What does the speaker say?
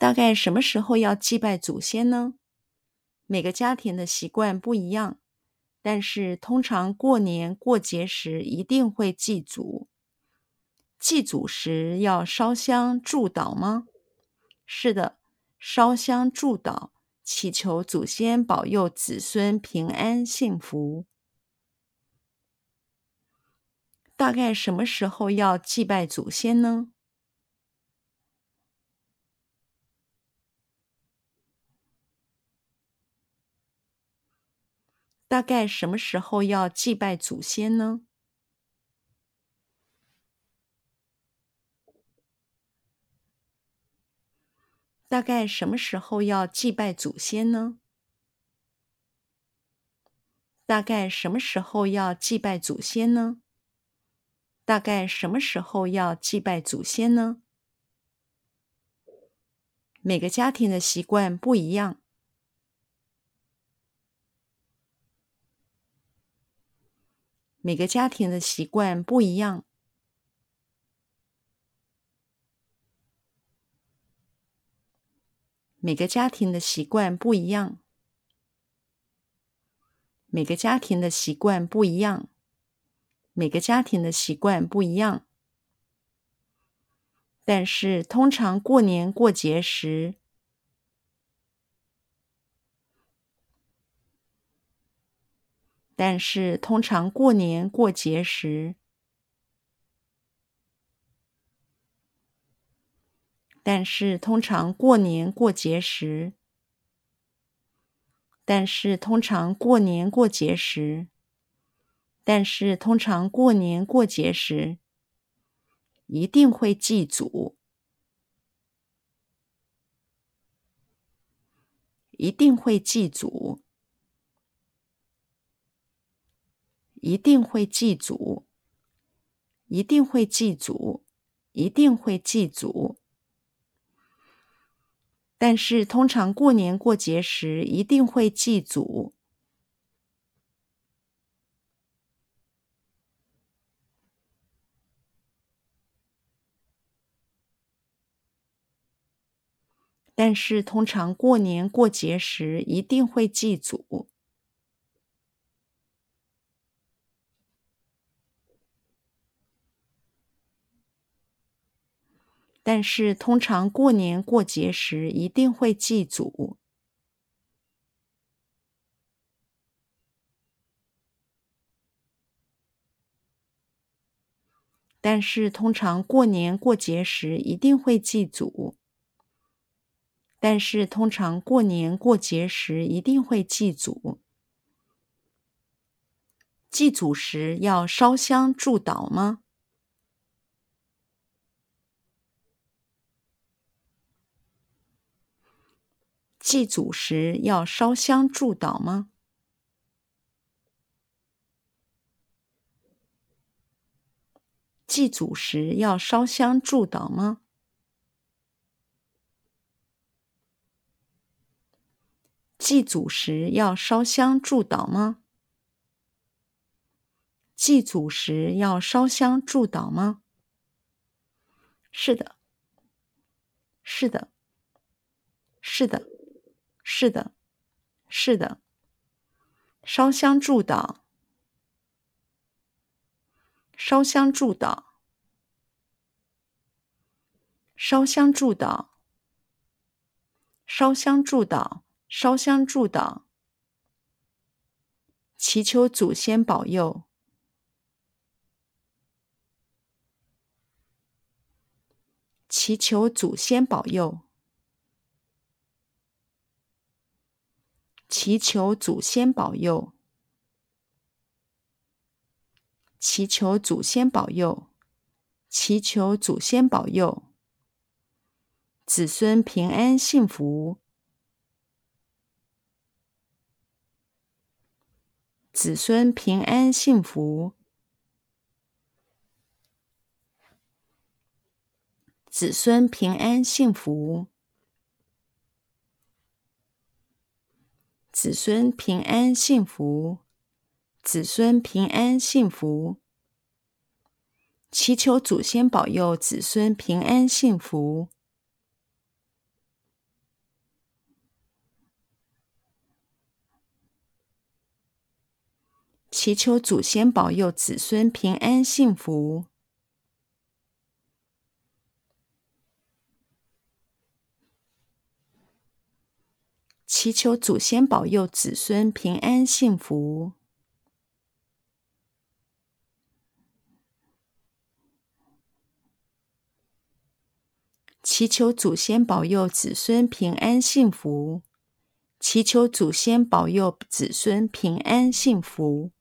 大概什么时候要祭拜祖先呢？每个家庭的习惯不一样，但是通常过年过节时一定会祭祖。祭祖时要烧香祝祷吗？是的，烧香祝祷，祈求祖先保佑子孙平安幸福。大概什么时候要祭拜祖先呢？大概什么时候要祭拜祖先呢？大概什么时候要祭拜祖先呢？大概什么时候要祭拜祖先呢？大概什么时候要祭拜祖先呢？每个家庭的习惯不一样。每个家庭的习惯不一样。每个家庭的习惯不一样。每个家庭的习惯不一样。每个家庭的习惯不一样。但是，通常过年过节时，但是，通常过年过节时，但是，通常过年过节时，但是，通常过年过节时，但是，通常过年过节时，一定会祭祖，一定会祭祖。一定会祭祖，一定会祭祖，一定会祭祖。但是通常过年过节时一定会祭祖。但是通常过年过节时一定会祭祖。但是，通常过年过节时一定会祭祖。但是，通常过年过节时一定会祭祖。但是，通常过年过节时一定会祭祖。祭祖时要烧香祝祷吗？祭祖时要烧香祝祷吗？祭祖时要烧香祝祷吗？祭祖时要烧香祝祷吗？祭祖时要烧香祝祷吗？是的，是的，是的。是的，是的，烧香祝祷，烧香祝祷，烧香祝祷，烧香祝祷，烧香祝祷，祈求祖先保佑，祈求祖先保佑。祈求祖先保佑，祈求祖先保佑，祈求祖先保佑，子孙平安幸福，子孙平安幸福，子孙平安幸福。子孙平安幸福。子孙平安幸福。祈求祖先保佑子孙平安幸福。祈求祖先保佑子孙平安幸福。祈求祖先保佑子孙平安幸福。祈求祖先保佑子孙平安幸福。祈求祖先保佑子孙平安幸福。